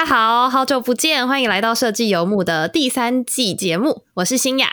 大家好，好久不见，欢迎来到设计游牧的第三季节目，我是新雅，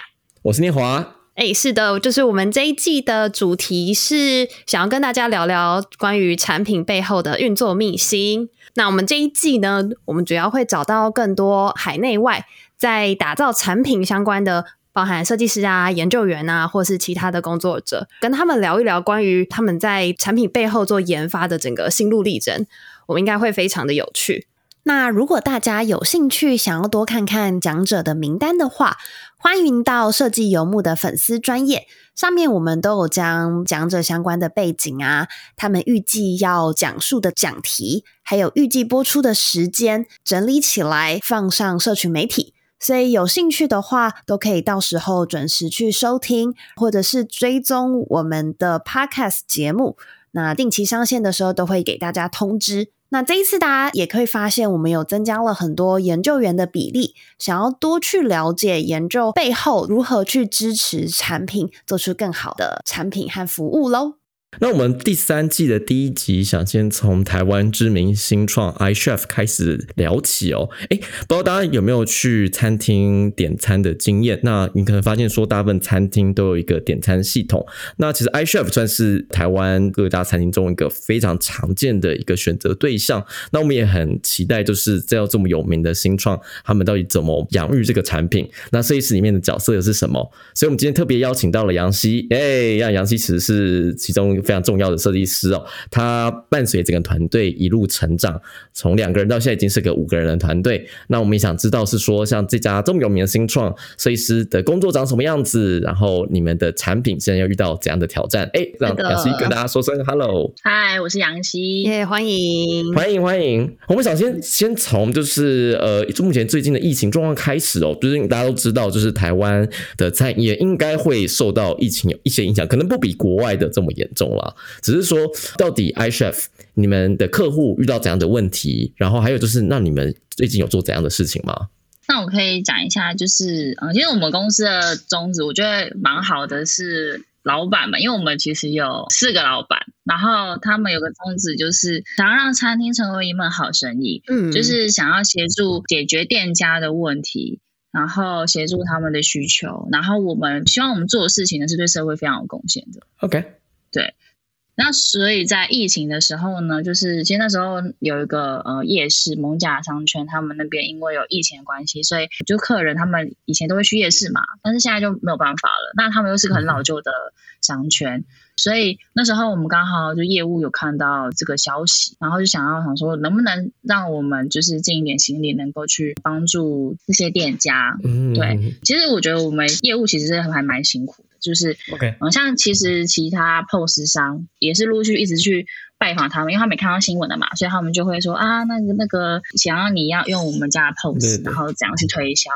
我是念华。哎，是的，就是我们这一季的主题是想要跟大家聊聊关于产品背后的运作秘辛。那我们这一季呢，我们主要会找到更多海内外在打造产品相关的，包含设计师啊、研究员啊，或是其他的工作者，跟他们聊一聊关于他们在产品背后做研发的整个心路历程。我们应该会非常的有趣。那如果大家有兴趣想要多看看讲者的名单的话，欢迎到设计游牧的粉丝专业上面，我们都有将讲者相关的背景啊，他们预计要讲述的讲题，还有预计播出的时间整理起来放上社群媒体，所以有兴趣的话，都可以到时候准时去收听，或者是追踪我们的 Podcast 节目。那定期上线的时候，都会给大家通知。那这一次，大家也可以发现，我们有增加了很多研究员的比例，想要多去了解研究背后如何去支持产品做出更好的产品和服务喽。那我们第三季的第一集，想先从台湾知名新创 iChef 开始聊起哦。哎，不知道大家有没有去餐厅点餐的经验？那你可能发现说，大部分餐厅都有一个点餐系统。那其实 iChef 算是台湾各大餐厅中一个非常常见的一个选择对象。那我们也很期待，就是这样这么有名的新创，他们到底怎么养育这个产品？那设计师里面的角色又是什么？所以我们今天特别邀请到了杨希。哎，让杨希其实是其中。非常重要的设计师哦，他伴随整个团队一路成长，从两个人到现在已经是个五个人的团队。那我们也想知道是说，像这家这么有名的新创设计师的工作长什么样子，然后你们的产品现在要遇到怎样的挑战？哎，让杨希跟大家说声 hello。嗨，我是杨希，耶，欢迎，欢迎，欢迎。我们想先先从就是呃，目前最近的疫情状况开始哦，就是大家都知道，就是台湾的餐饮业应该会受到疫情有一些影响，可能不比国外的这么严重。了，只是说到底，iChef 你们的客户遇到怎样的问题？然后还有就是，那你们最近有做怎样的事情吗？那我可以讲一下，就是嗯，其实我们公司的宗旨，我觉得蛮好的，是老板嘛，因为我们其实有四个老板，然后他们有个宗旨，就是想要让餐厅成为一门好生意，嗯，就是想要协助解决店家的问题，然后协助他们的需求，然后我们希望我们做的事情呢，是对社会非常有贡献的。OK，对。那所以在疫情的时候呢，就是其实那时候有一个呃夜市蒙甲商圈，他们那边因为有疫情的关系，所以就客人他们以前都会去夜市嘛，但是现在就没有办法了。那他们又是个很老旧的商圈，所以那时候我们刚好就业务有看到这个消息，然后就想要想说，能不能让我们就是尽一点心力，能够去帮助这些店家。嗯，对，其实我觉得我们业务其实是还蛮辛苦。就是 OK，嗯，像其实其他 POS 商也是陆续一直去拜访他们，因为他们看到新闻的嘛，所以他们就会说啊，那个那个想要你要用我们家的 POS，然后怎样去推销。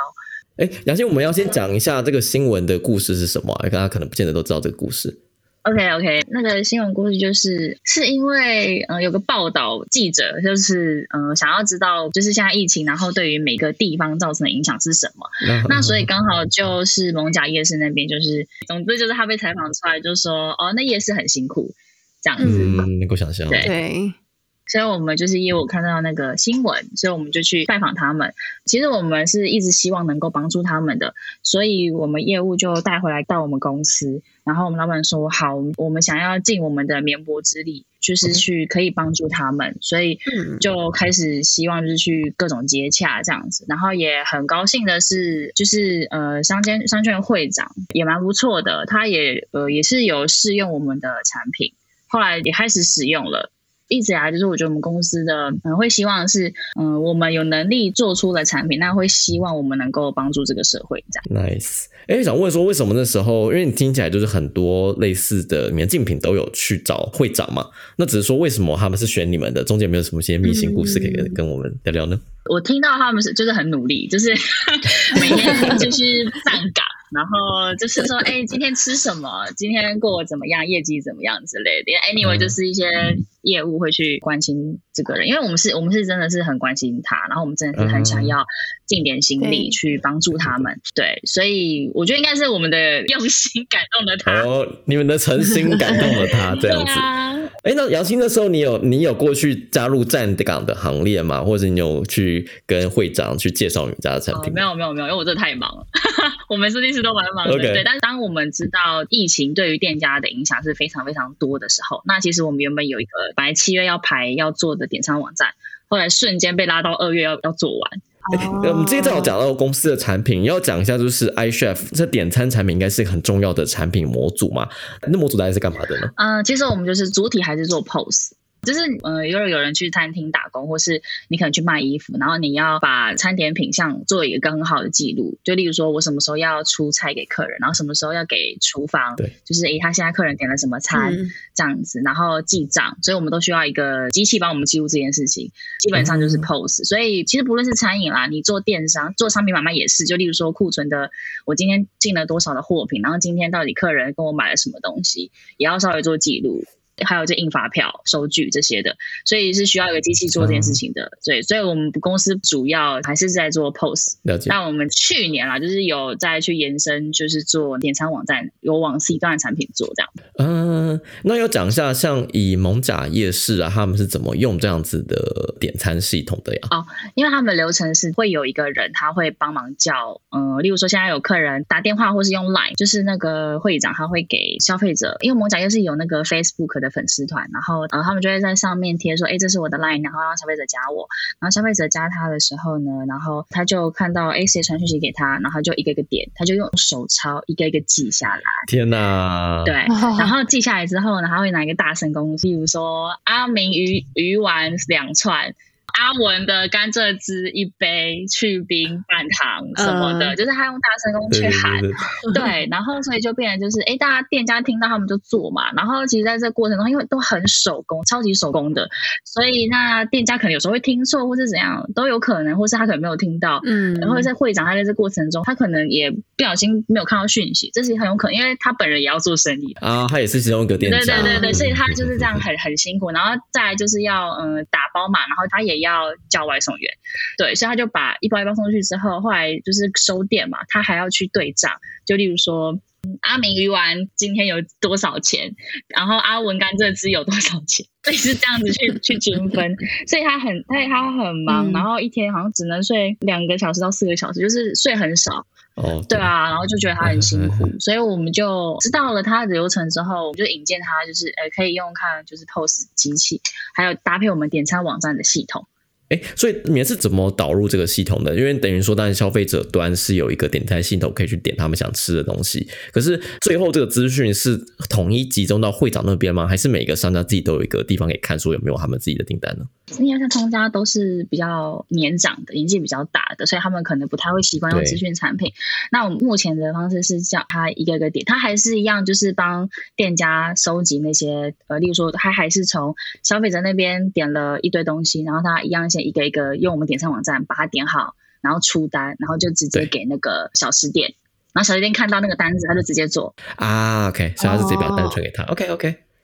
哎，杨欣，我们要先讲一下这个新闻的故事是什么？大家可能不见得都知道这个故事。OK OK，那个新闻故事就是是因为呃有个报道记者就是呃想要知道就是现在疫情然后对于每个地方造成的影响是什么，那所以刚好就是蒙甲夜市那边就是总之就是他被采访出来就说哦那夜市很辛苦这样子，能够想象。对。所以我们就是因为我看到那个新闻，所以我们就去拜访他们。其实我们是一直希望能够帮助他们的，所以我们业务就带回来到我们公司。然后我们老板说：“好，我们想要尽我们的绵薄之力，就是去可以帮助他们。”所以就开始希望就是去各种接洽这样子。然后也很高兴的是，就是呃商圈商圈会长也蛮不错的，他也呃也是有试用我们的产品，后来也开始使用了。一直以来就是我觉得我们公司的嗯会希望是嗯我们有能力做出的产品，那会希望我们能够帮助这个社会这样。Nice，哎，想问说为什么那时候？因为你听起来就是很多类似的你们竞品都有去找会长嘛，那只是说为什么他们是选你们的？中间有没有什么些秘辛故事可以跟跟我们聊聊呢？我听到他们是就是很努力，就是 每天就是站岗。然后就是说，哎，今天吃什么？今天过怎么样？业绩怎么样之类的？Anyway，就是一些业务会去关心这个人，因为我们是我们是真的是很关心他，然后我们真的是很想要尽点心力去帮助他们。对，所以我觉得应该是我们的用心感动了他，哦，你们的诚心感动了他，这样子。哎，那杨鑫那时候你有你有过去加入站岗的行列吗？或者你有去跟会长去介绍你们家的产品？没有没有没有，因为我真的太忙了。我们设计师都蛮忙的，对。但是当我们知道疫情对于店家的影响是非常非常多的时候，那其实我们原本有一个本来七月要排要做的点餐网站，后来瞬间被拉到二月要要做完。我们今天正好讲到公司的产品，要讲一下就是 iChef 这点餐产品应该是很重要的产品模组嘛？那模组大概是干嘛的呢？嗯，其实我们就是主体还是做 POS。就是呃，如果有人去餐厅打工，或是你可能去卖衣服，然后你要把餐点品相做一个很好的记录。就例如说，我什么时候要出菜给客人，然后什么时候要给厨房，对，就是诶，他现在客人点了什么餐这样子，然后记账。所以我们都需要一个机器帮我们记录这件事情，基本上就是 POS。所以其实不论是餐饮啦，你做电商、做商品买卖也是。就例如说库存的，我今天进了多少的货品，然后今天到底客人跟我买了什么东西，也要稍微做记录。还有这印发票、收据这些的，所以是需要一个机器做这件事情的。对，所以我们公司主要还是在做 POS。那我们去年啦，就是有再去延伸，就是做点餐网站，有往 C 端的产品做这样。嗯，那要讲一下，像以蒙甲夜市啊，他们是怎么用这样子的点餐系统的呀？哦，因为他们的流程是会有一个人，他会帮忙叫，嗯，例如说现在有客人打电话或是用 Line，就是那个会长他会给消费者，因为蒙甲夜市有那个 Facebook 的。粉丝团，然后呃，他们就会在上面贴说，哎，这是我的 line，然后让消费者加我。然后消费者加他的时候呢，然后他就看到哎谁传讯息给他，然后就一个一个点，他就用手抄一个一个记下来。天哪！对，然后记下来之后呢，他会拿一个大神功，例如说阿明鱼鱼丸两串。阿文的甘蔗汁一杯，去冰半糖什么的，就是他用大声公去喊，对，然后所以就变成就是，哎，大家店家听到他们就做嘛，然后其实在这过程中，因为都很手工，超级手工的，所以那店家可能有时候会听错或是怎样，都有可能，或是他可能没有听到，嗯，然后在会长他在这过程中，他可能也不小心没有看到讯息，这是很有可能，因为他本人也要做生意啊，他也是其中一个店家，对对对对，所以他就是这样很很辛苦，然后再来就是要嗯打包嘛，然后他也。要叫外送员，对，所以他就把一包一包送出去之后，后来就是收店嘛，他还要去对账，就例如说阿明鱼丸今天有多少钱，然后阿文甘蔗汁有多少钱，所以是这样子去去均分，所以他很他他很忙，然后一天好像只能睡两个小时到四个小时，就是睡很少。哦，对啊，然后就觉得他很辛苦，所以我们就知道了他的流程之后，我们就引荐他，就是呃可以用看就是 POS 机器，还有搭配我们点餐网站的系统。哎，所以你们是怎么导入这个系统的？因为等于说，当然消费者端是有一个点餐系统，可以去点他们想吃的东西。可是最后这个资讯是统一集中到会长那边吗？还是每个商家自己都有一个地方可以看，说有没有他们自己的订单呢？因为像商家都是比较年长的，年纪比较大的，所以他们可能不太会习惯用资讯产品。那我们目前的方式是叫他一个一个点，他还是一样，就是帮店家收集那些呃，例如说他还是从消费者那边点了一堆东西，然后他一样先。一个一个用我们点餐网站把它点好，然后出单，然后就直接给那个小吃店，然后小吃店看到那个单子，他就直接做啊。OK，所以他是直接把单传给他。OK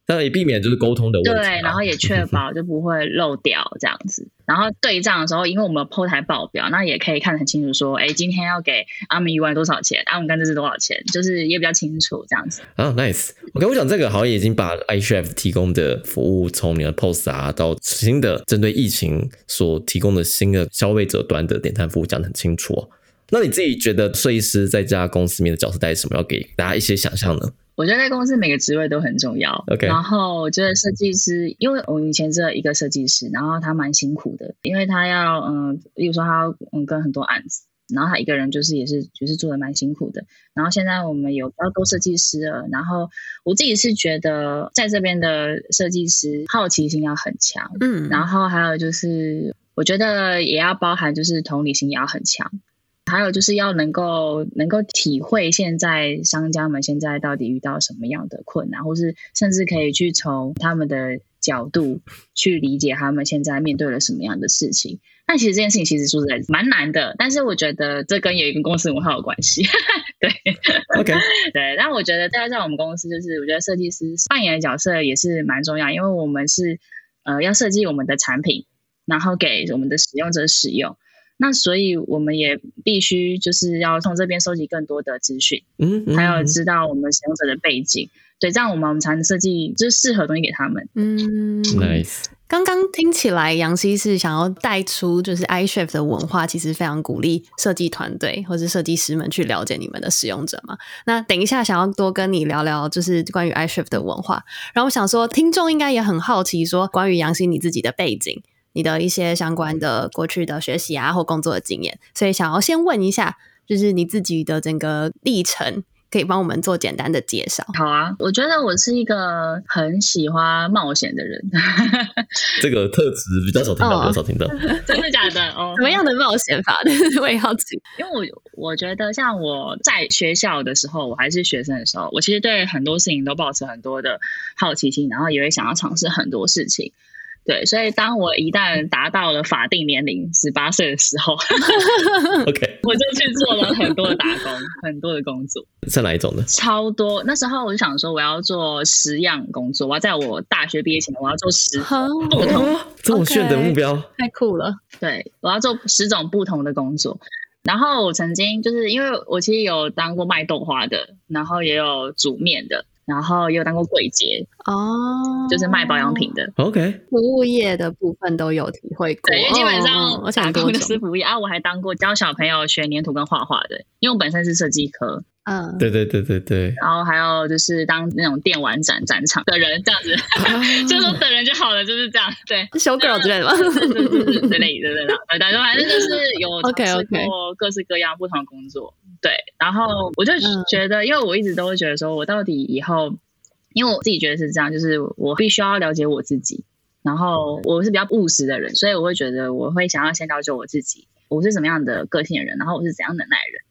那也避免就是沟通的问题，对，然后也确 保就不会漏掉这样子。然后对账的时候，因为我们有台报表，那也可以看得很清楚，说，哎，今天要给阿米一万多少钱，阿姆干这是多少钱，就是也比较清楚这样子。啊，nice。OK，我想这个好像已经把 iChef 提供的服务，从你的 POS 啊，到新的针对疫情所提供的新的消费者端的点餐服务讲得很清楚哦。那你自己觉得设计师在这家公司里面的角色带什么？要给大家一些想象呢？我觉得在公司每个职位都很重要。OK，然后我觉得设计师，因为我以前只有一个设计师，然后他蛮辛苦的，因为他要嗯，比如说他嗯跟很多案子，然后他一个人就是也是就是做的蛮辛苦的。然后现在我们有比较多设计师了，然后我自己是觉得在这边的设计师好奇心要很强，嗯，然后还有就是我觉得也要包含就是同理心也要很强。还有就是要能够能够体会现在商家们现在到底遇到什么样的困难，或是甚至可以去从他们的角度去理解他们现在面对了什么样的事情。那其实这件事情其实说实在蛮难的，但是我觉得这跟有一个公司文化有关系。对，OK，对。但 我觉得大家在我们公司，就是我觉得设计师扮演的角色也是蛮重要，因为我们是呃要设计我们的产品，然后给我们的使用者使用。那所以我们也必须就是要从这边收集更多的资讯，嗯，还有知道我们使用者的背景，对，这样我们我们才能设计就是适合的东西给他们。嗯，，nice，刚刚听起来，杨希是想要带出就是 iChef 的文化，其实非常鼓励设计团队或是设计师们去了解你们的使用者嘛。那等一下想要多跟你聊聊，就是关于 iChef 的文化。然后我想说，听众应该也很好奇，说关于杨希你自己的背景，你的一些相关的过去的学习啊或工作的经验，所以想要先问一下，就是你自己的整个历程，可以帮我们做简单的介绍。好啊，我觉得我是一个很喜欢冒险的人，这个特质比较少听到，哦比较少听到。真的假的？哦，什么样的冒险法？我也好奇。因为我我觉得，像我在学校的时候，我还是学生的时候，我其实对很多事情都保持很多的好奇心，然后也会想要尝试很多事情。对，所以当我一旦达到了法定年龄十八岁的时候，OK，我就去做了很多的打工，很多的工作，是哪一种呢？超多。那时候我就想说，我要做十样工作，我要在我大学毕业前，我要做十种不同哦，这么炫的目标，太酷了！对，我要做十种不同的工作。然后我曾经就是因为我其实有当过卖豆花的，然后也有煮面的，然后也有当过柜姐，哦，就是卖保养品的。OK，服务业的部分都有体会过。对，因为基本上而且很多打工的是。服务业啊，我还当过教小朋友学粘土跟画画的，因为我本身是设计科，嗯，对对对对对，然后还有就是当那种电玩展展场的人，这样子，就说等人就好了，就是这样，对。show girl 之类的吗？之之类的，对对对，反正反正就是有试过各式各样不同的工作，对，然后我就嗯觉得，因为我一直都会觉得说，我到底以后，因为我自己觉得是这样，就是我必须要了解我自己，然后我是比较务实的人，所以我会觉得我会想要先了解我自己，我是什么样的个性的人，然后我是怎样能耐的人。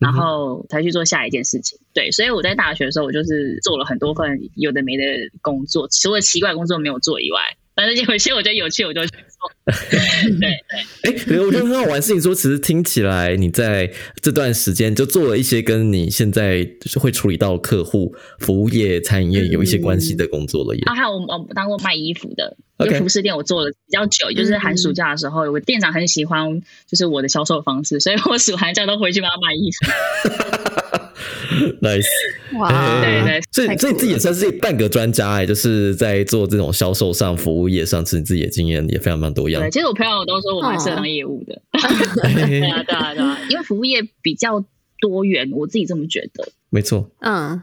然后才去做下一件事情，对，所以我在大学的时候，我就是做了很多份有的没的工作，除了奇怪工作没有做以外，但是有些我觉得有趣，我就去做。对对，哎，我觉得很好玩。是你说，其实听起来你在这段时间就做了一些跟你现在就是会处理到客户、服务业、餐饮业有一些关系的工作了耶。啊，还有我我当过卖衣服的就服饰店我做了比较久，就是寒暑假的时候，有个店长很喜欢就是我的销售方式，所以我暑寒假都回去帮他卖衣服。nice，哇，对对所以所以自己也算是半个专家哎，就是在做这种销售上、服务业上，其实你自己的经验也非常蛮多样对，。其实我朋友都说我蛮适合当业务的。对啊，对啊，对啊，因为服务业比较多元，我自己这么觉得。没错，嗯，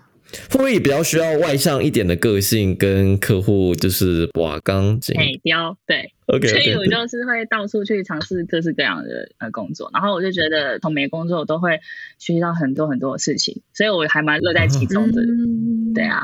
会不会也比较需要外向一点的个性，跟客户就是哇刚紧哎，雕对，？OK 所以我就是会到处去尝试各式各样的呃工作，然后我就觉得从每个工作我都会学习到很多很多的事情，所以我还蛮乐在其中的。嗯对，啊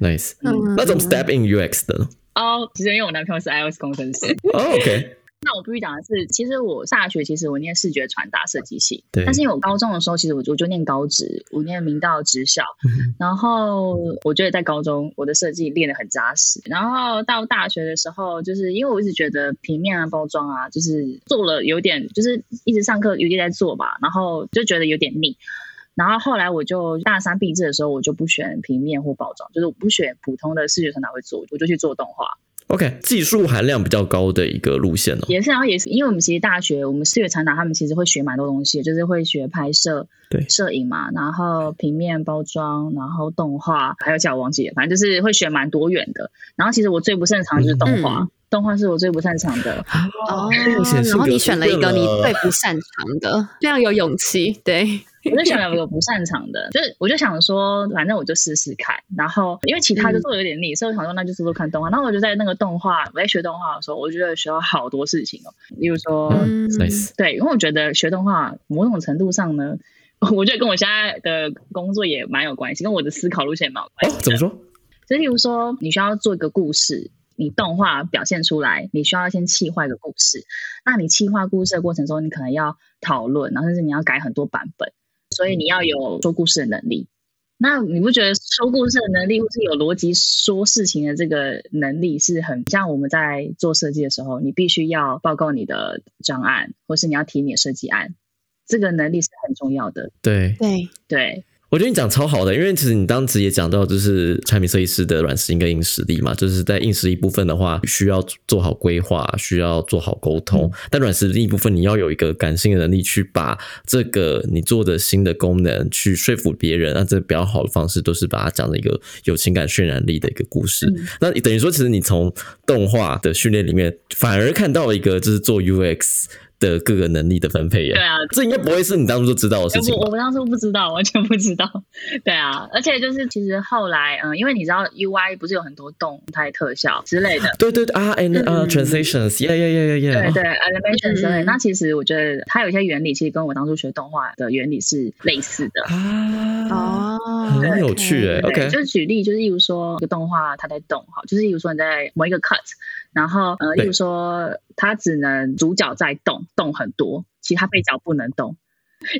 ，nice。嗯那怎么 step in UX 的呢？哦，其实因为我男朋友是 iOS 工程师，哦，OK，那我必须讲的是，其实我大学其实我念视觉传达设计系，对但是因为我高中的时候，其实我就我就念高职，我念明道职校，嗯然后我觉得在高中我的设计练得很扎实，然后到大学的时候，就是因为我一直觉得平面啊、包装啊，就是做了有点，就是一直上课有点在做吧，然后就觉得有点腻。然后后来我就大三毕制的时候，我就不选平面或包装，就是我不选普通的视觉传达会做，我就去做动画。OK，技术含量比较高的一个路线哦。也是，然后也是，因为我们其实大学我们视觉传达，他们其实会学蛮多东西，就是会学拍摄、对摄影嘛，然后平面包装，然后动画，还有叫我忘记了，反正就是会学蛮多元的。然后其实我最不擅长的就是动画，嗯动画是我最不擅长的。哦，然后你选了一个你最不擅长的，非常有勇气。对，我就选了我不擅长的，就是我就想说，反正我就试试看。然后因为其他就做的有点腻，所以我想说那就做做看动画。然后我就在那个动画，我在学动画的时候，我觉得学到好多事情哦，例如说。嗯对，因为我觉得学动画某种程度上呢，我觉得跟我现在的工作也蛮有关系，跟我的思考路线也蛮有关系，的。哦怎么说？就例如说，你需要做一个故事，你动画表现出来，你需要先企划一个故事。那你企划故事的过程中，你可能要讨论，然后甚至你要改很多版本，所以你要有说故事的能力。那你不觉得说故事的能力，或是有逻辑说事情的这个能力，是很像我们在做设计的时候，你必须要报告你的专案，或是你要提你的设计案，这个能力是很重要的。对，对，对，我觉得你讲超好的，因为其实你当时也讲到，就是产品设计师的软实力跟硬实力嘛，就是在硬实力部分的话，需要做好规划，需要做好沟通，但软实力部分你要有一个感性的能力，去把这个你做的新的功能去说服别人，那这比较好的方式都是把它讲的一个有情感渲染力的一个故事。那等于说，其实你从动画的训练里面，反而看到了一个就是做 UX。的各个能力的分配对啊，这应该不会是你当初就知道的事情我我当初不知道，完全不知道。对啊，而且就是其实后来，嗯，因为你知道 UI 不是有很多动态特效之类的，对对对啊，and 啊，transitions，yeah yeah yeah yeah yeah，对对，animation 之类。那其实我觉得它有一些原理，其实跟我当初学动画的原理是类似的啊。哦，很有趣哎。OK，就是举例，就是例如说一个动画它在动，好，就是例如说你在某一个 cut。然后，呃，例如说，它只能主角在动，动很多，其他配角不能动，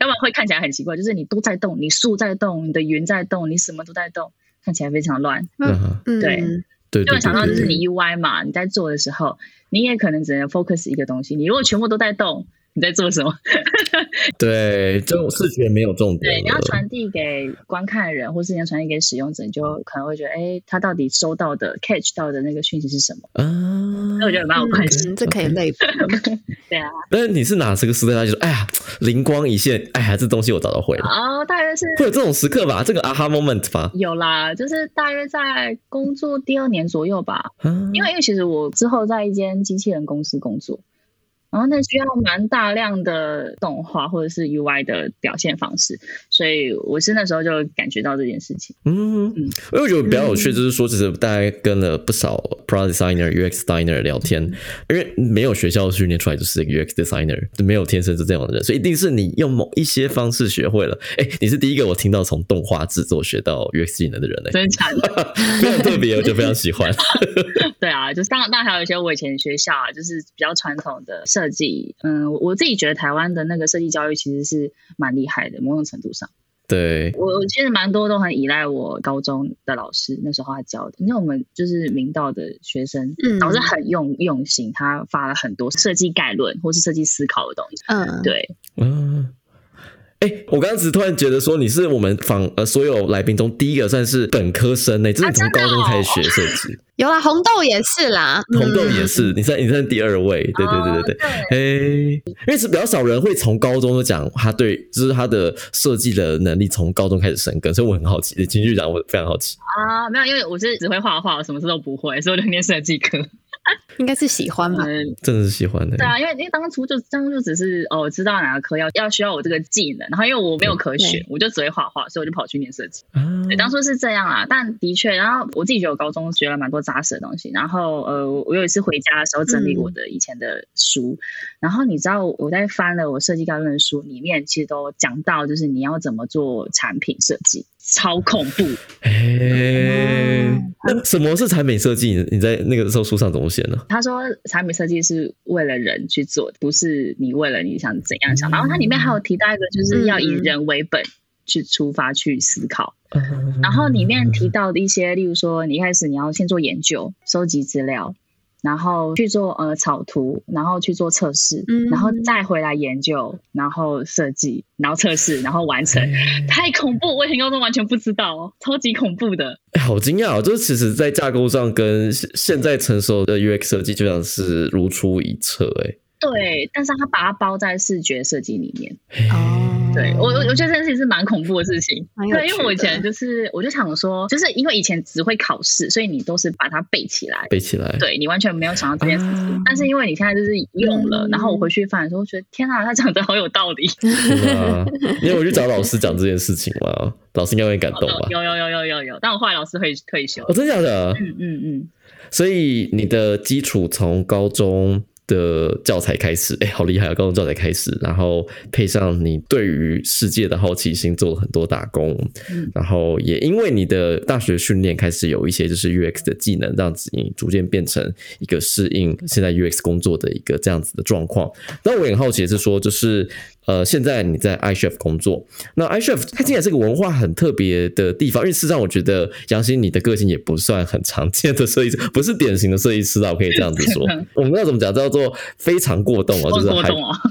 要不然会看起来很奇怪。就是你都在动，你树在动，你的云在动，你什么都在动，看起来非常乱。嗯，对，对，就会想到就是你 UI 嘛，你在做的时候，你也可能只能 focus 一个东西。你如果全部都在动。你在做什么？对，这种视觉没有重点。对，你要传递给观看的人，或是你要传递给使用者，你就可能会觉得，哎，他到底收到的 catch 到的那个讯息是什么？啊，那我觉得蛮有关系，这可以类比。对啊。但是你是哪这个时代？他就说，哎呀，灵光一现，哎呀，这东西我找到会了。哦，大约是会有这种时刻吧？这个 aha moment 吧？有啦，就是大约在工作第二年左右吧。因为因为其实我之后在一间机器人公司工作。然后那需要蛮大量的动画或者是 UI 的表现方式，所以我是那时候就感觉到这件事情。嗯嗯，因为我觉得比较有趣，就是说，其实大家跟了不少 Product Designer、UX Designer 聊天，因为没有学校训练出来就是一个 UX Designer，没有天生是这样的人，所以一定是你用某一些方式学会了。哎，你是第一个我听到从动画制作学到 UX 技能的人嘞，真惨，非常特别，我就非常喜欢。对啊，就是当然，当然还有一些我以前学校啊，就是比较传统的设计。嗯，我自己觉得台湾的那个设计教育其实是蛮厉害的，某种程度上。对，我我其实蛮多都很依赖我高中的老师，那时候他教的，因为我们就是明道的学生，老师很用用心，他发了很多设计概论或是设计思考的东西。嗯，对，嗯。哎，我刚刚只突然觉得说你是我们访呃所有来宾中第一个算是本科生呢，这是从高中开始学设计。有啦，红豆也是啦，红豆也是，你算你算第二位，对对对对对。哎，因为是比较少人会从高中就讲他对，就是他的设计的能力从高中开始生根，所以我很好奇，金局长，我非常好奇啊。没有，因为我是只会画画，我什么事都不会，所以我就念设计科。应该是喜欢吧，真的是喜欢的。对啊，因为因为当初就当初只是哦，知道哪个科要要需要我这个技能，然后因为我没有可选，我就只会画画，所以我就跑去念设计。对，当初是这样啊，但的确，然后我自己觉得我高中学了蛮多扎实的东西。然后呃，我有一次回家的时候整理我的以前的书，然后你知道我在翻了我设计概论的书，里面其实都讲到就是你要怎么做产品设计。超恐怖！哎，那什么是产品设计？你在那个时候书上怎么写呢？他说，产品设计是为了人去做，不是你为了你想怎样想。然后它里面还有提到一个，就是要以人为本去出发去思考。然后里面提到的一些，例如说，你一开始你要先做研究，收集资料。然后去做呃草图，然后去做测试，然后再回来研究，然后设计，然后测试，然后完成。太恐怖！我以前高中完全不知道哦，超级恐怖的。哎，好惊讶哦！就是其实，在架构上跟现在成熟的 UX 设计就像是如出一辙，哎。对，但是他把它包在视觉设计里面。哦，对我我我觉得这件事情是蛮恐怖的事情。对，因为我以前就是，我就想说，就是因为以前只会考试，所以你都是把它背起来，背起来。对你完全没有想到这件事情。但是因为你现在就是用了，然后我回去翻的时候，觉得天啊，他讲的好有道理。你有去找老师讲这件事情吗？老师应该会感动吧？有有有有有有，但我后来老师会退休。哦，真的假的？嗯嗯嗯。所以你的基础从高中。的教材开始，哎，好厉害啊！高中教材开始，然后配上你对于世界的好奇心，做了很多打工，然后也因为你的大学训练开始有一些就是 UX 的技能，让你逐渐变成一个适应现在 UX 工作的一个这样子的状况。那我很好奇的是说，就是。呃，现在你在 iChef 工作，那 iChef 它竟然是个文化很特别的地方，因为事实上我觉得杨鑫你的个性也不算很常见的设计师，不是典型的设计师啊，我可以这样子说。我们要怎么讲叫做非常过动哦？就是过动哦。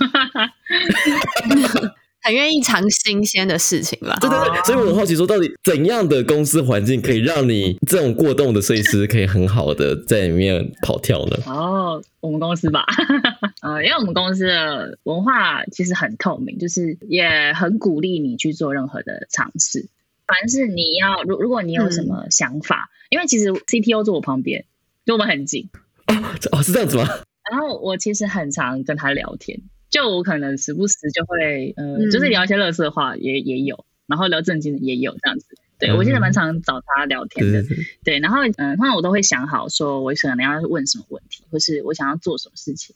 很愿意尝新鲜的事情吧。对对对，所以我很好奇，说到底怎样的公司环境可以让你这种过动的设计师可以很好的在里面跑跳呢？哦，我们公司吧，呃，因为我们公司的文化其实很透明，就是也很鼓励你去做任何的尝试。凡是你要，如如果你有什么想法，因为其实 CTO 坐我旁边，就我们很近哦哦，是这样子吗？然后我其实很常跟他聊天，就我可能时不时就会，呃，就是聊一些乐色话，也也有，然后聊正经的也有这样子。对我记得蛮常找他聊天的，对。然后嗯，通常我都会想好，说我可能要问什么问题，或是我想要做什么事情，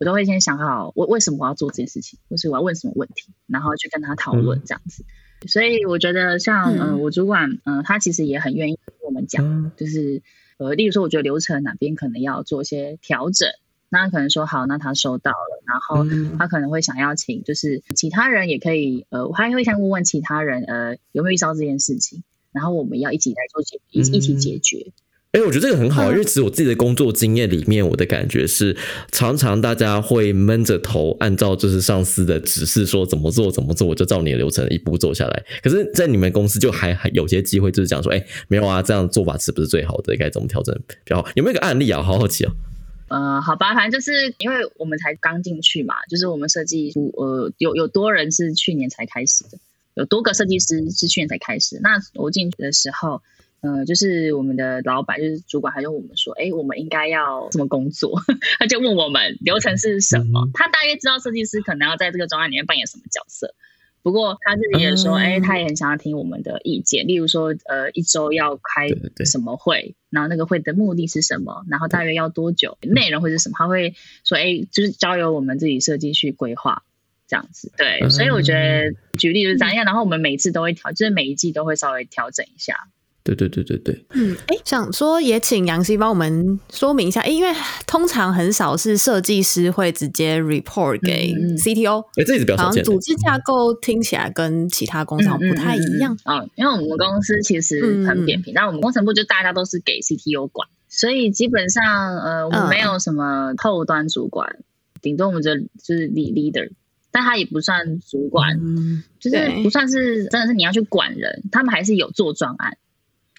我都会先想好我为什么我要做这件事情，或是我要问什么问题，然后去跟他讨论这样子。所以我觉得像嗯，我主管嗯，他其实也很愿意跟我们讲，就是呃，例如说我觉得流程哪边可能要做一些调整。那可能说好，那他收到了，然后他可能会想要请，就是其他人也可以，呃，我还会先问问其他人，呃，有没有遇到这件事情，然后我们要一起来做解，一一起解决。哎，我觉得这个很好，因为其实我自己的工作经验里面，我的感觉是，常常大家会闷着头，按照就是上司的指示说怎么做怎么做，我就照你的流程一步做下来。可是，在你们公司就还还有些机会，就是讲说，哎，没有啊，这样做法是不是最好的？该怎么调整比较好？有没有一个案例啊？好好奇啊。呃，好吧，反正就是因为我们才刚进去嘛，就是我们设计部呃有有多人是去年才开始的，有多个设计师是去年才开始。那我进去的时候，呃，就是我们的老板就是主管，他就问我们说，哎，我们应该要怎么工作？他就问我们流程是什么？他大约知道设计师可能要在这个专案里面扮演什么角色。不过他自己也说，哎，他也很想要听我们的意见。例如说，呃，一周要开什么会，然后那个会的目的是什么，然后大约要多久，内容会是什么？他会说，哎，就是交由我们自己设计去规划这样子。对，所以我觉得举例就是这样。然后我们每次都会调，就是每一季都会稍微调整一下。对对对对对，嗯，哎，想说也请杨希帮我们说明一下，因为通常很少是设计师会直接 report 给 CTO，哎，这也是比较少见。组织架构听起来跟其他工厂不太一样。啊，因为我们公司其实很扁平，但我们工程部就大家都是给 CTO 管，所以基本上呃，我们没有什么后端主管，顶多我们就就是 leader，但他也不算主管，就是不算是真的是你要去管人，他们还是有做专案。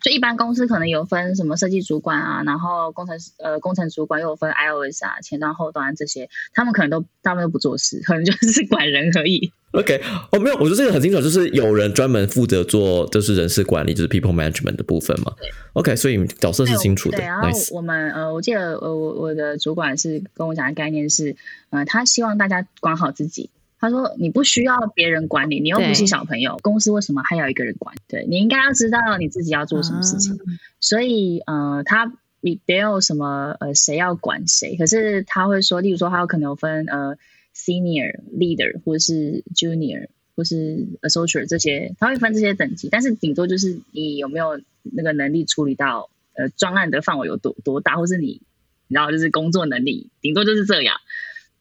就一般公司可能有分什么设计主管啊，然后工程师呃工程主管又有分 iOS 啊前端后端这些，他们可能都大部分都不做事，可能就是管人而已。OK，哦没有，我觉得这个很清楚，就是有人专门负责做就是人事管理，就是 people management 的部分嘛。OK，所以角色是清楚的。然后我们呃，我记得呃我我的主管是跟我讲的概念是，呃他希望大家管好自己。他说：“你不需要别人管你，你又不是小朋友，公司为什么还要一个人管？对你应该要知道你自己要做什么事情。所以，呃，他你没有什么呃，谁要管谁？可是他会说，例如说，他有可能有分呃，senior leader 或者是 junior 或是 associate 这些，他会分这些等级。但是顶多就是你有没有那个能力处理到呃专案的范围有多多大，或是你然后就是工作能力，顶多就是这样。”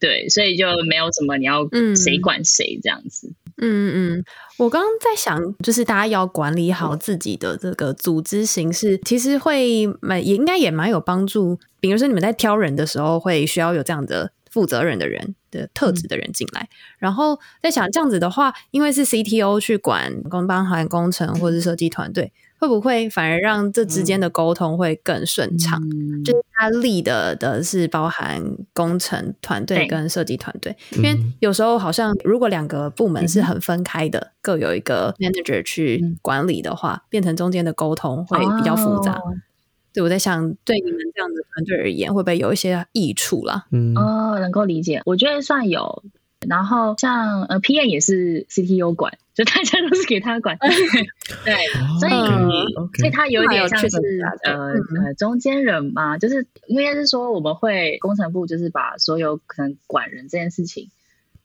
对，所以就没有什么你要谁管谁这样子。嗯嗯，我刚刚在想，就是大家要管理好自己的这个组织形式，其实会蛮也应该也蛮有帮助。比如说你们在挑人的时候，会需要有这样的负责任的人的特质的人进来。然后在想这样子的话，因为是 CTO 去管工帮行工程或者是设计团队。会不会反而让这之间的沟通会更顺畅？就是他立的的是包含工程团队跟设计团队，因为有时候好像如果两个部门是很分开的，各有一个 manager 去管理的话，变成中间的沟通会比较复杂。对，我在想，对你们这样的团队而言，会不会有一些益处啦？嗯，哦，能够理解，我觉得算有。然后像呃，PM 也是 CTO 管，就大家都是给他管，对，所以所以他有点像是呃呃中间人嘛，就是应该是说我们会工程部就是把所有可能管人这件事情，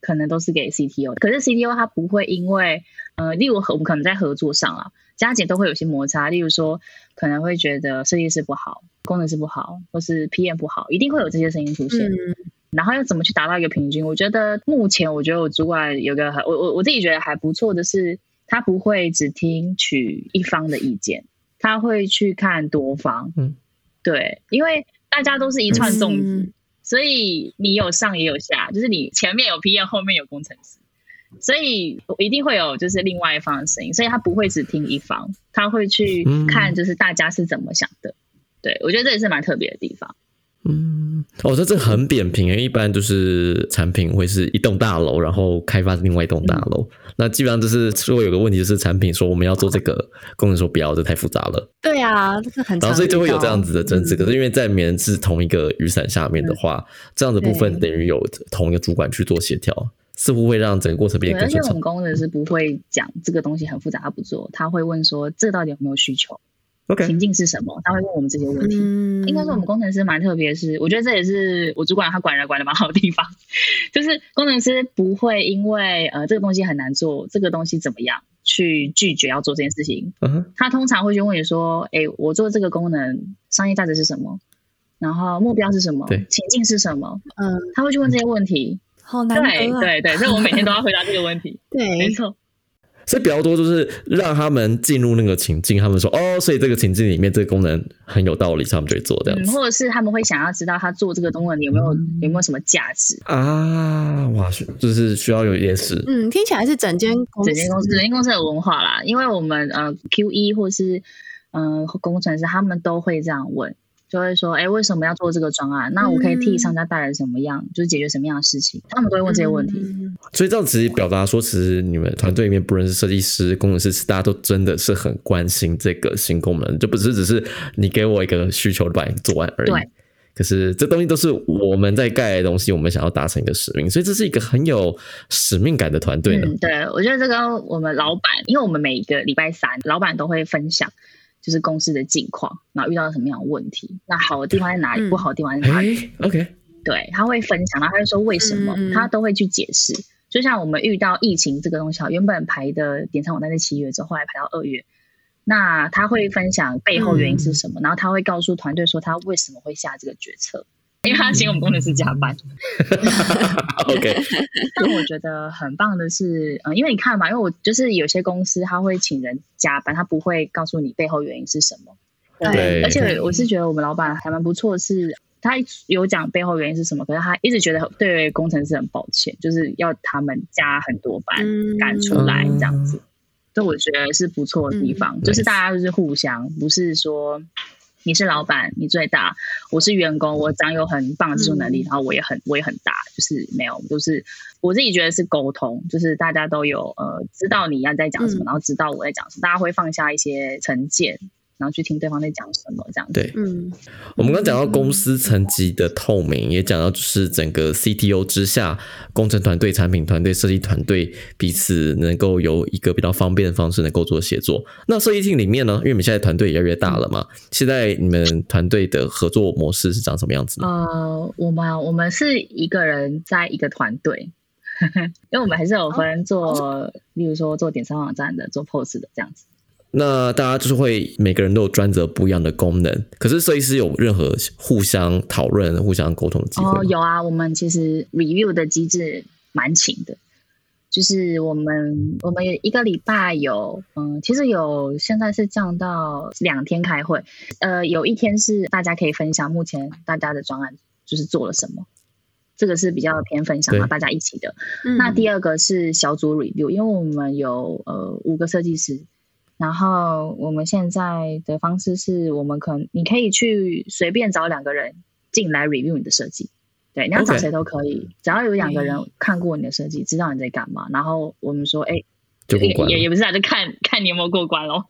可能都是给 CTO，可是 CTO 他不会因为呃，例如我们可能在合作上啊，加减都会有些摩擦，例如说可能会觉得设计师不好，工程师不好，或是 PM 不好，一定会有这些声音出现。然后要怎么去达到一个平均？我觉得目前，我觉得我主管有个我我我自己觉得还不错的是，他不会只听取一方的意见，他会去看多方。嗯，对，因为大家都是一串粽子，所以你有上也有下，就是你前面有 PM，后面有工程师，所以一定会有就是另外一方的声音，所以他不会只听一方，他会去看就是大家是怎么想的。对我觉得这也是蛮特别的地方。嗯，我觉得这很扁平诶，一般就是产品会是一栋大楼，然后开发另外一栋大楼。那基本上就是如果有个问题，就是产品说我们要做这个，工人说不要，这太复杂了。对啊，这是很然后所以就会有这样子的争执。可是因为在棉是同一个雨伞下面的话，这样的部分等于有同一个主管去做协调，似乎会让整个过程变得更顺畅。而且我们工人是不会讲这个东西很复杂，他不做，他会问说这到底有没有需求。情境是什么？他会问我们这些问题。嗯应该说，我们工程师蛮特别，是我觉得这也是我主管他管人管的蛮好的地方。就是工程师不会因为呃这个东西很难做，这个东西怎么样去拒绝要做这件事情。他通常会去问你说：“哎，我做这个功能商业价值是什么？然后目标是什么？情境是什么？”嗯，他会去问这些问题。好难对对对，所以我每天都要回答这个问题。对，没错。所以比较多就是让他们进入那个情境，他们说哦，所以这个情境里面这个功能很有道理，他们就会做这样子，或者是他们会想要知道他做这个功能有没有有没有什么价值啊？哇，就是需要有一点事。嗯，听起来是整间整间公司整间公司的文化啦，因为我们呃 Q 一或是嗯工程师他们都会这样问。就会说，哎，为什么要做这个专案？那我可以替商家带来什么样，就是解决什么样的事情？他们都会问这些问题。所以这样子表达说，其实你们团队里面不论是设计师、工程师，大家都真的是很关心这个新功能，就不是只是你给我一个需求把你做完而已。对。可是这东西都是我们在盖的东西，我们想要达成一个使命，所以这是一个很有使命感的团队呢。对，我觉得这个我们老板，因为我们每一个礼拜三，老板都会分享。就是公司的境况，然后遇到什么样的问题，那好的地方在哪里，不好的地方在哪里？OK，对，他会分享，然后他就说为什么，他都会去解释。就像我们遇到疫情这个东西，原本排的点餐网站在七月之后，后来排到二月，那他会分享背后原因是什么，然后他会告诉团队说他为什么会下这个决策。因为他请我们工程师加班，OK。但我觉得很棒的是，嗯，因为你看嘛，因为我就是有些公司他会请人加班，他不会告诉你背后原因是什么。对，而且我是觉得我们老板还蛮不错，是他有讲背后原因是什么，可是他一直觉得对工程师很抱歉，就是要他们加很多班赶出来这样子。这我觉得是不错的地方，就是大家就是互相，不是说。你是老板，你最大；我是员工，我长有很棒的技术能力，然后我也很我也很大，就是没有，就是我自己觉得是沟通，就是大家都有呃知道你要在讲什么，然后知道我在讲什么，大家会放下一些成见。然后去听对方在讲什么，这样子。对，嗯，我们刚讲到公司层级的透明，也讲到就是整个 CTO 之下，工程团队、产品团队、设计团队彼此能够有一个比较方便的方式能够做协作。那设计厅里面呢，因为你们现在团队越来越大了嘛，现在你们团队的合作模式是长什么样子呢？呃，我们我们是一个人在一个团队，因为我们还是有分做，例如说做点餐网站的，做 POS 的这样子。那大家就是会每个人都有专责不一样的功能，可是设计师有任何互相讨论、互相沟通的机会？哦，有啊，我们其实 review 的机制蛮勤的，就是我们我们一个礼拜有，嗯，其实有现在是降到两天开会，呃，有一天是大家可以分享目前大家的专案就是做了什么，这个是比较偏分享嘛，大家一起的。那第二个是小组 review，因为我们有呃五个设计师。然后我们现在的方式是，我们可你可以去随便找两个人进来 review 你的设计，对，你要找谁都可以，只要有两个人看过你的设计，知道你在干嘛，然后我们说，哎。也也不是啊，就看看你有没有过关喽。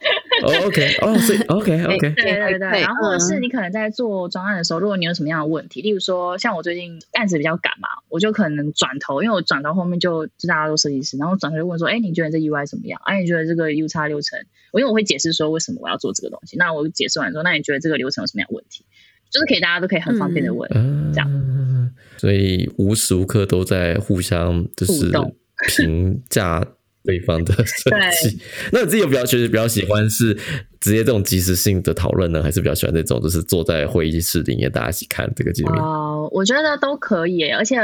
OK，哦，所以 OK OK，对对对。然后是你可能在做专案的时候，如果你有什么样的问题，例如说像我最近案子比较赶嘛，我就可能转头，因为我转到后面就就大家都设计师，然后转头就问说，哎，你觉得这 UI 怎么样？哎，你觉得这个 U 叉流程？我因为我会解释说为什么我要做这个东西。那我解释完之后，那你觉得这个流程有什么样的问题？就是可以大家都可以很方便的问，这样。所以无时无刻都在互相就是评价。对方的设计，那你自己有比较其实比较喜欢是直接这种即时性的讨论呢，还是比较喜欢那种就是坐在会议室里面大家一起看这个界面？哦，我觉得都可以，而且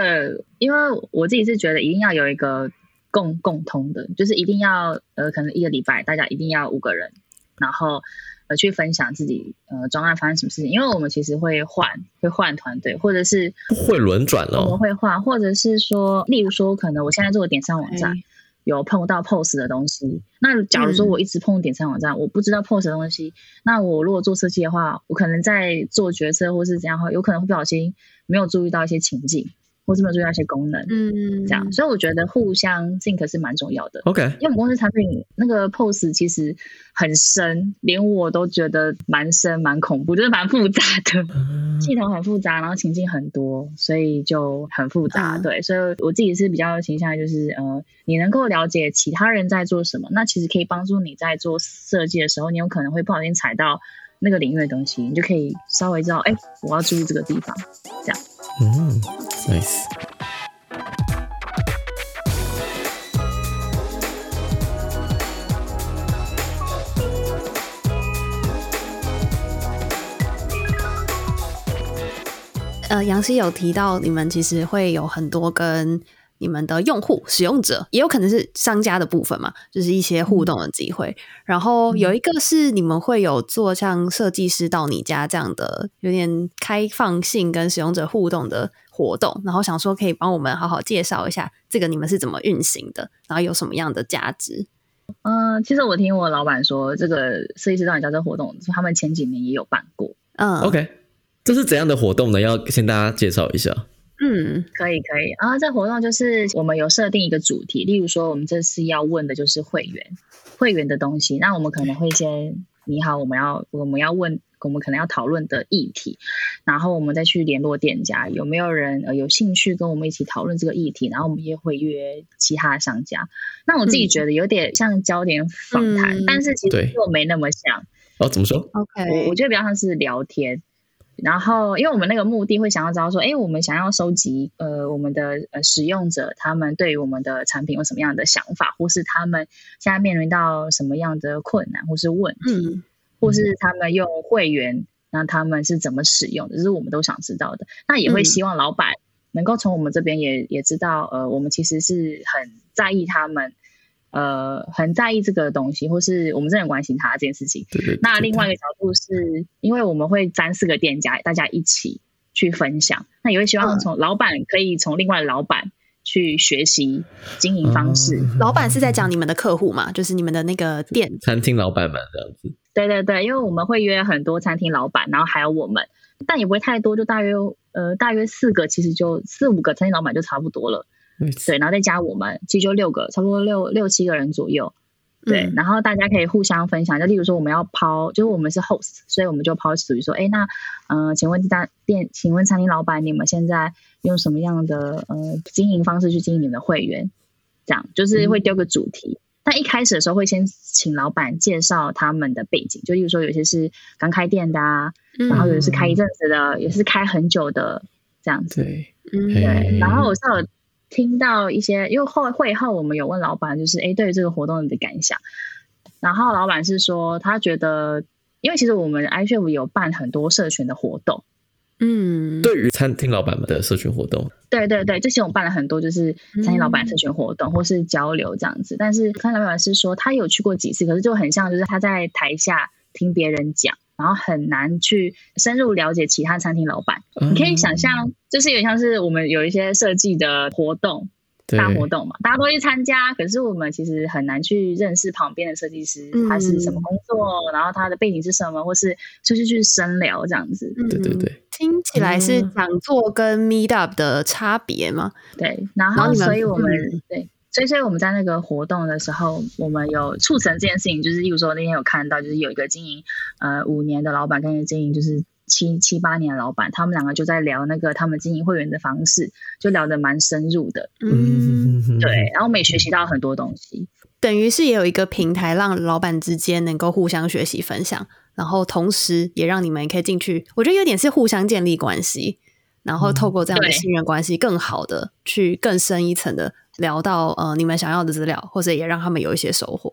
因为我自己是觉得一定要有一个共共通的，就是一定要呃，可能一个礼拜大家一定要五个人，然后呃去分享自己呃专案发生什么事情，因为我们其实会换会换团队，或者是会轮转了，我们会换，或者是说，例如说可能我现在做个点上网站。有碰到 POS 的东西。那假如说我一直碰点餐网站，我不知道 POS 的东西，那我如果做设计的话，我可能在做决策或是怎样话，有可能会不小心没有注意到一些情境。或是没有注意到一些功能，嗯，这样，所以我觉得互相 think 是蛮重要的。OK，因为我们公司产品那个 POS 其实很深，连我都觉得蛮深、蛮恐怖，就是蛮复杂的，系统很复杂，然后情境很多，所以就很复杂。对，所以我自己是比较倾向于就是，呃，你能够了解其他人在做什么，那其实可以帮助你在做设计的时候，你有可能会不小心踩到那个领域的东西，你就可以稍微知道，哎，我要注意这个地方，这样。嗯，nice。呃，杨希有提到，你们其实会有很多跟。你们的用户、使用者也有可能是商家的部分嘛，就是一些互动的机会。然后有一个是你们会有做像设计师到你家这样的有点开放性跟使用者互动的活动。然后想说可以帮我们好好介绍一下这个你们是怎么运行的，然后有什么样的价值？嗯，其实我听我老板说，这个设计师到你家这活动，他们前几年也有办过。嗯，OK，这是怎样的活动呢？要先大家介绍一下。嗯，可以可以啊。这活动就是我们有设定一个主题，例如说我们这次要问的就是会员会员的东西。那我们可能会先你好，我们要我们要问我们可能要讨论的议题，然后我们再去联络店家，有没有人呃有兴趣跟我们一起讨论这个议题，然后我们也会约其他的商家。那我自己觉得有点像焦点访谈，但是其实又没那么像。哦，怎么说？OK，我我觉得比较像是聊天。然后，因为我们那个目的会想要知道说，哎，我们想要收集呃我们的呃使用者他们对于我们的产品有什么样的想法，或是他们现在面临到什么样的困难或是问题，或是他们用会员，那他们是怎么使用的，这是我们都想知道的。那也会希望老板能够从我们这边也也知道，呃，我们其实是很在意他们。呃，很在意这个东西，或是我们真的很关心他这件事情。那另外一个角度是，因为我们会三四个店家，大家一起去分享。那也会希望从老板可以从另外的老板去学习经营方式。老板是在讲你们的客户嘛？就是你们的那个店餐厅老板们这样子。对对对，因为我们会约很多餐厅老板，然后还有我们，但也不会太多，就大约呃大约四个，其实就四五个餐厅老板就差不多了。对，然后再加我们，其实就六个，差不多六六七个人左右。对，然后大家可以互相分享，就例如说我们要抛，就是我们是 host，所以我们就抛属于说，哎，那嗯，请问这家店，请问餐厅老板，你们现在用什么样的呃经营方式去经营你们的会员？这样就是会丢个主题。但一开始的时候会先请老板介绍他们的背景，就例如说有些是刚开店的啊，然后有的是开一阵子的，也是开很久的这样子。对，嗯对，然后我是有。听到一些，因为后会后我们有问老板，就是哎，对于这个活动的感想。然后老板是说，他觉得，因为其实我们 iChef 有办很多社群的活动，嗯，对于餐厅老板们的社群活动，对对对，之前我们办了很多，就是餐厅老板社群活动或是交流这样子。但是餐厅老板是说，他有去过几次，可是就很像，就是他在台下听别人讲。然后很难去深入了解其他餐厅老板。你可以想象，就是有点像是我们有一些设计的活动、大活动嘛，大家都去参加，可是我们其实很难去认识旁边的设计师，他是什么工作，然后他的背景是什么，或是就是去深聊这样子。对对对，听起来是讲座跟 Meet Up 的差别吗？对，然后所以我们对。所以，所以我们在那个活动的时候，我们有促成这件事情，就是，例如说那天有看到，就是有一个经营呃五年的老板跟一个经营就是七七八年的老板，他们两个就在聊那个他们经营会员的方式，就聊得蛮深入的。嗯，对，然后我们也学习到很多东西，等于是也有一个平台，让老板之间能够互相学习分享，然后同时也让你们可以进去，我觉得有点是互相建立关系，然后透过这样的信任关系，更好的去更深一层的。聊到呃你们想要的资料，或者也让他们有一些收获。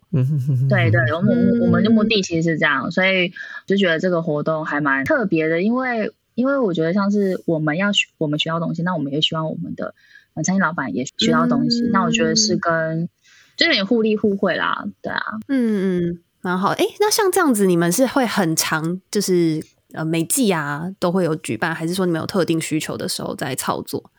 对对，我们我们的目的其实是这样，所以就觉得这个活动还蛮特别的，因为因为我觉得像是我们要学我们学到东西，那我们也希望我们的餐厅老板也学到东西。那我觉得是跟就有点互利互惠啦，对啊，嗯嗯，蛮好。哎，那像这样子，你们是会很长，就是呃每季啊都会有举办，还是说你们有特定需求的时候在操作？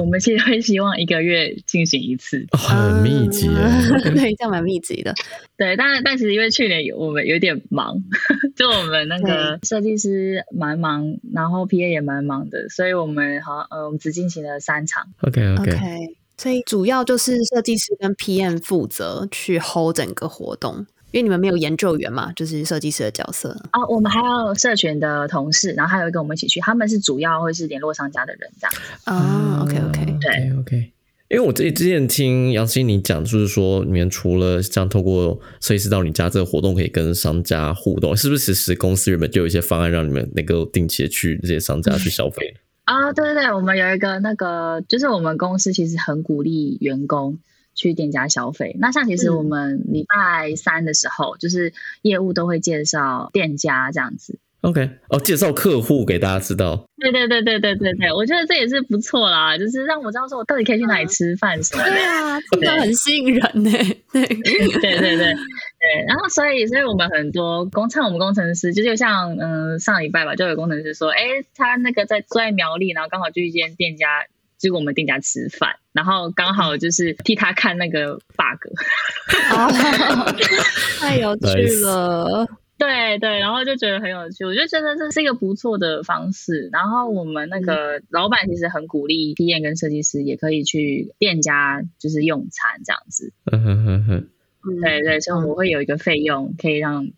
我们其实会希望一个月进行一次，哦很密集。嗯 对，这样蛮密集的。对，但但其实因为去年有我们有点忙，就我们那个设计师蛮忙，然后 PA 也蛮忙的，所以我们好呃我们只进行了三场。OK OK，OK，所以主要就是设计师跟 PM 负责去 hold 整个活动，因为你们没有研究员嘛，就是设计师的角色。啊，我们还有社群的同事，然后还有跟我们一起去，他们是主要会是联络商家的人，这样。啊，OK OK，对 OK OK。因为我之之前听杨欣你讲，就是说你们除了像透过设计师到你家这个活动可以跟商家互动，是不是其实公司原本就有一些方案让你们能够定期的去这些商家去消费？啊，对对对，我们有一个那个，就是我们公司其实很鼓励员工去店家消费。那像其实嗯我们礼拜三的时候，就是业务都会介绍店家这样子。OK，哦，介绍客户给大家知道。对对对对对对对，我觉得这也是不错啦，就是让我知道说我到底可以去哪里吃饭什么的。对啊，这个很吸引人呢。对，对对对对，然后所以所以我们很多工像我们工程师，就就像嗯、上礼拜吧，就有工程师说，哎，他那个在住在苗栗，然后刚好去一间店家，就跟我们店家吃饭，然后刚好就是替他看那个 bug，哦 太有趣了。对对，然后就觉得很有趣，我就觉得这是一个不错的方式。然后我们那个老板其实很鼓励 PM 跟设计师也可以去店家就是用餐这样子，嗯哼哼哼嗯对对，所以我会有一个费用可以让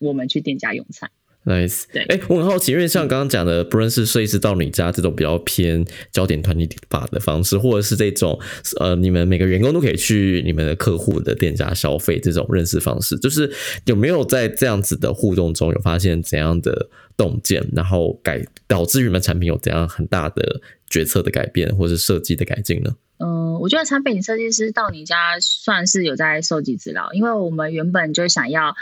我们去店家用餐。，nice。对哎，我很好奇，因为像刚刚讲的，不论是设计师到你家这种比较偏焦点团体法的方式，或者是这种呃，你们每个员工都可以去你们的客户的店家消费这种认识方式，就是有没有在这样子的互动中有发现怎样的洞见，然后改导致你们产品有怎样很大的决策的改变，或是设计的改进呢？嗯，我觉得产品设计师到你家算是有在收集资料，因为我们原本就想要，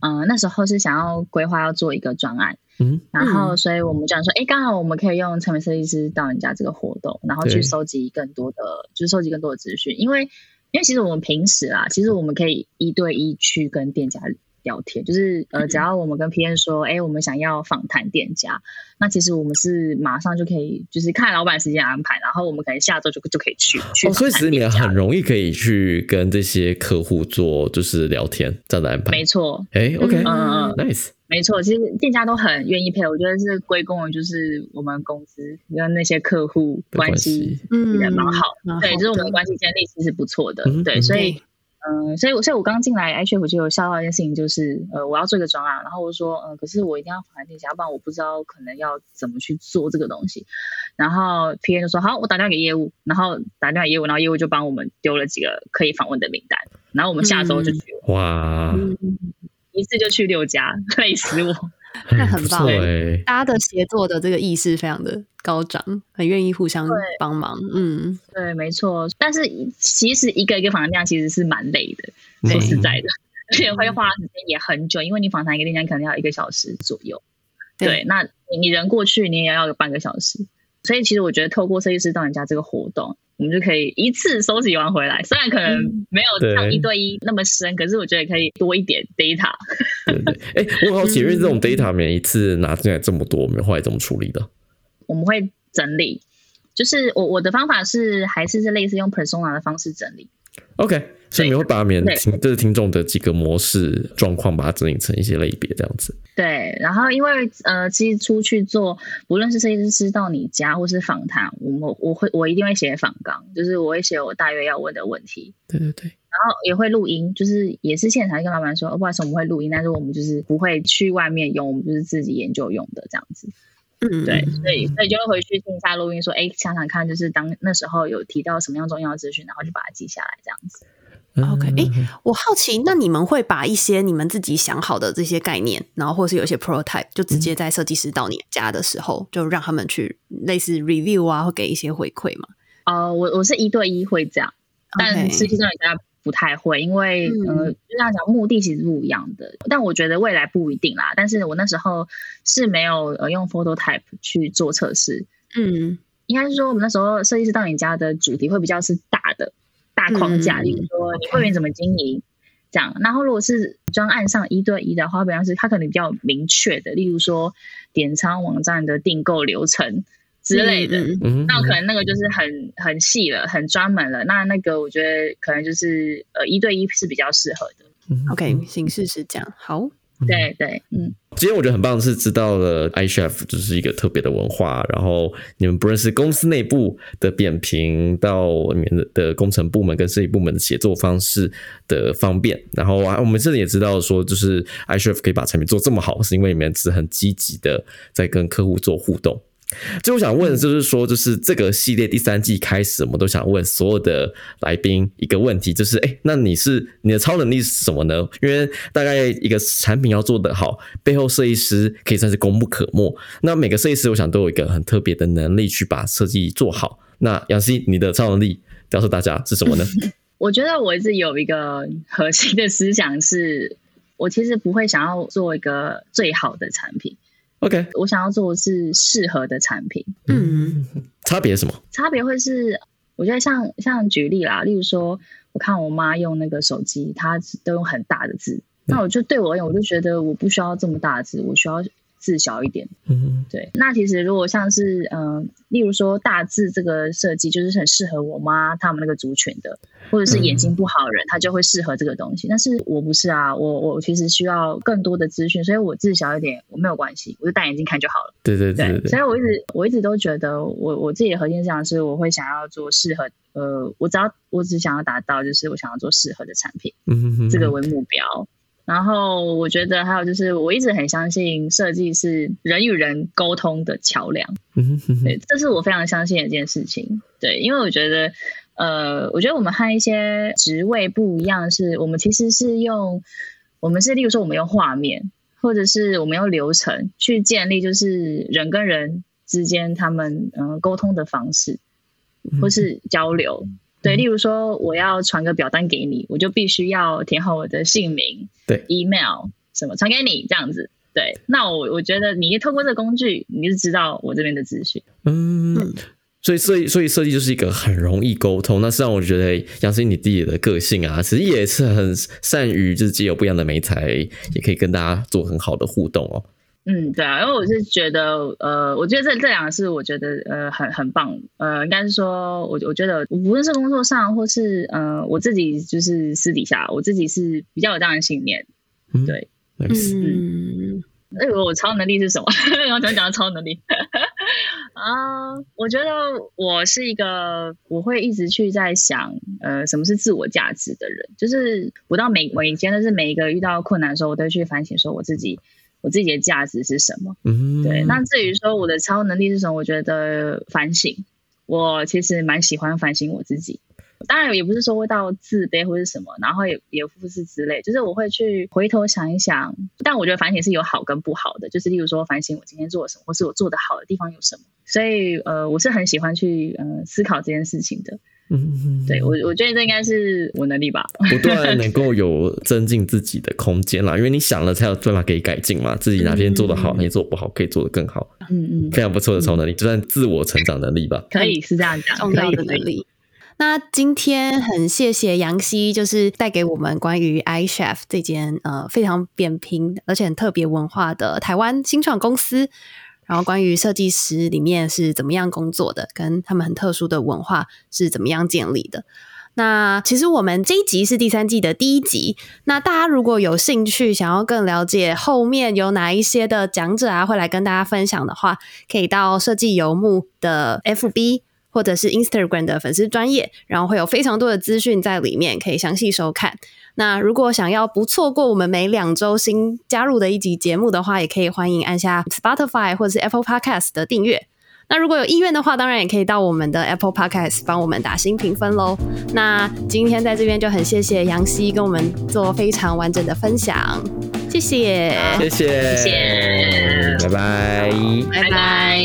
嗯、那时候是想要规划要做一个专案，嗯，然后所以我们讲说，哎、刚好我们可以用产品设计师到人家这个活动，然后去收集更多的，就是收集更多的资讯，因为因为其实我们平时啊，其实我们可以一对一去跟店家聊天，就是呃，只要我们跟 PM 说，哎、我们想要访谈店家，那其实我们是马上就可以，就是看老板时间安排，然后我们可能下周就就可以去去哦，所以其实你很容易可以去跟这些客户做就是聊天这样的安排。没错，哎，OK，嗯嗯。嗯 nice，没错，其实店家都很愿意配合，我觉得是归功于就是我们公司跟那些客户关关系。也蛮好，对，就是我们的的关系建立其实不错的，对，所以对嗯，所以我所以我刚进来 iChef 就有想到一件事情，就是呃，我要做一个专案，然后我就说，呃，可是我一定要访谈店家，不然我不知道可能要怎么去做这个东西。然后 PM 就说好，我打电话给业务，然后打电话给业务，然后业务就帮我们丢了几个可以访问的名单，然后我们下周就去，哇，嗯一次就去六家，累死我。那很棒大家的协作的这个意识非常的高涨，很愿意互相帮忙。嗯，对，没错。但是其实一个一个访谈量其实是蛮累的，说实在的，而且会花时间也很久，因为你访谈一个店家可能要一个小时左右。对对，那你你人过去，你也要有半个小时。所以其实我觉得透过设计师到你家这个活动，我们就可以一次收集完回来。虽然可能没有像一对一那么深，可是我觉得可以多一点 data。对对。哎，我好奇，因为这种 data 每一次拿进来这么多，我们后来怎么处理的？我们会整理，就是我我的方法是还是是类似用 persona 的方式整理。OK，所以你会把你们对听这是听众的几个模式状况，把它整理成一些类别这样子。对，然后因为呃，其实出去做，不论是设计师到你家或是访谈，我们我会我一定会写访纲，就是我会写我大约要问的问题，对对对，然后也会录音，就是也是现场跟老板说，哦，不好意思，我们会录音，但是我们就是不会去外面用，我们就是自己研究用的这样子。嗯，对，所以所以就会回去听一下录音，说，哎，想想看，就是当那时候有提到什么样重要的资讯，然后就把它记下来这样子。OK，诶嗯我好奇，那你们会把一些你们自己想好的这些概念，然后或是有一些 prototype，就直接在设计师到你家的时候，就让他们去类似 review 啊，或给一些回馈嘛？呃，我我是一对一会这样，但实际上人家不太会，因为嗯呃，就这样讲，目的其实不一样的。但我觉得未来不一定啦。但是我那时候是没有呃用 phototype 去做测试，嗯应该是说我们那时候设计师到你家的主题会比较是大的大框架，嗯例如说你会员怎么经营。这样，然后如果是专案上一对一的话，比方是它可能比较明确的，例如说点餐网站的订购流程之类的。嗯嗯嗯，那可能那个就是很很细了，很专门了。那那个我觉得可能就是呃一对一是比较适合的。嗯 OK，形式是这样。好，对对，嗯，今天我觉得很棒，是知道了 iChef 就是一个特别的文化，然后你们不论是公司内部的扁平，到你们的工程部门跟设计部门的协作方式的方便，然后啊，我们这里也知道说，就是 iChef 可以把产品做这么好，是因为你们是很积极的在跟客户做互动。就我想问就是说，就是这个系列第三季开始，我们都想问所有的来宾一个问题，就是哎，那你是你的超能力是什么呢？因为大概一个产品要做得好，背后设计师可以算是功不可没。那每个设计师，我想都有一个很特别的能力去把设计做好。那杨希，你的超能力告诉大家是什么呢？我觉得我一直有一个核心的思想是，我其实不会想要做一个最好的产品，OK，我想要做的是适合的产品。嗯 差别什么？差别会是，我觉得像像举例啦，例如说，我看我妈用那个手机，她都用很大的字，那我就对我而言，我就觉得我不需要这么大的字，我需要字小一点。嗯对，那其实如果像是嗯、呃例如说大字这个设计，就是很适合我妈他们那个族群的，或者是眼睛不好的人，他就会适合这个东西。但是我不是啊，我我其实需要更多的资讯，所以我字小一点我没有关系，我就戴眼镜看就好了。对对对对，对所以我一直我一直都觉得我我自己的核心思想是，我会想要做适合呃，我只要我只想要达到就是我想要做适合的产品，嗯这个为目标。然后我觉得还有就是，我一直很相信设计是人与人沟通的桥梁，对，这是我非常相信的一件事情。对，因为我觉得，呃，我觉得我们和一些职位不一样，是我们其实是用，我们是例如说我们用画面，或者是我们用流程去建立，就是人跟人之间他们嗯、呃沟通的方式，或是交流。对，例如说我要传个表单给你，我就必须要填好我的姓名、对 email 什么传给你这样子。对，那我我觉得你透过这个工具，你就知道我这边的资讯。嗯，所以设计，所以设计就是一个很容易沟通。那实际上，我觉得杨思你自己的个性啊，其实也是很善于就是借由不一样的媒材，也可以跟大家做很好的互动哦。嗯，对啊，因为我是觉得，呃，我觉得这这两个是我觉得呃很很棒，呃，应该是说，我我觉得无论是工作上或是呃我自己就是私底下，我自己是比较有这样的信念。嗯对嗯那我超能力是什么？我怎么讲到超能力？啊、我觉得我是一个我会一直去在想，呃，什么是自我价值的人。就是我到每每一天，都是每一个遇到困难的时候，我都会去反省，说我自己我自己的价值是什么。嗯，对，那至于说我的超能力是什么，我觉得反省，我其实蛮喜欢反省我自己。当然也不是说会到自卑或是什么，然后也也不是之类，就是我会去回头想一想。但我觉得反省是有好跟不好的，就是例如说反省我今天做了什么，或是我做的好的地方有什么。所以呃，我是很喜欢去呃思考这件事情的。嗯，对我我觉得这应该是我能力吧。不断能够有增进自己的空间啦，因为你想了才有办法可以改进嘛。自己哪边做得好，哪边做不好，可以做得更好。嗯嗯，非常不错的超能力，就算自我成长能力吧。可以是这样讲，重要。的能力。那今天很谢谢杨希，就是带给我们关于 iChef 这间呃非常扁平而且很特别文化的台湾新创公司，然后关于设计师里面是怎么样工作的，跟他们很特殊的文化是怎么样建立的。那其实我们这一集是第三季的第一集。那大家如果有兴趣，想要更了解后面有哪一些的讲者啊，会来跟大家分享的话，可以到设计游牧的 FB 或者是 Instagram 的粉丝专业，然后会有非常多的资讯在里面，可以详细收看。那如果想要不错过我们每两周新加入的一集节目的话，也可以欢迎按下 Spotify 或者是 Apple Podcast 的订阅。那如果有意愿的话，当然也可以到我们的 Apple Podcast 帮我们打新评分喽。那今天在这边就很谢谢杨希跟我们做非常完整的分享，谢谢，谢谢，谢谢拜拜。拜拜。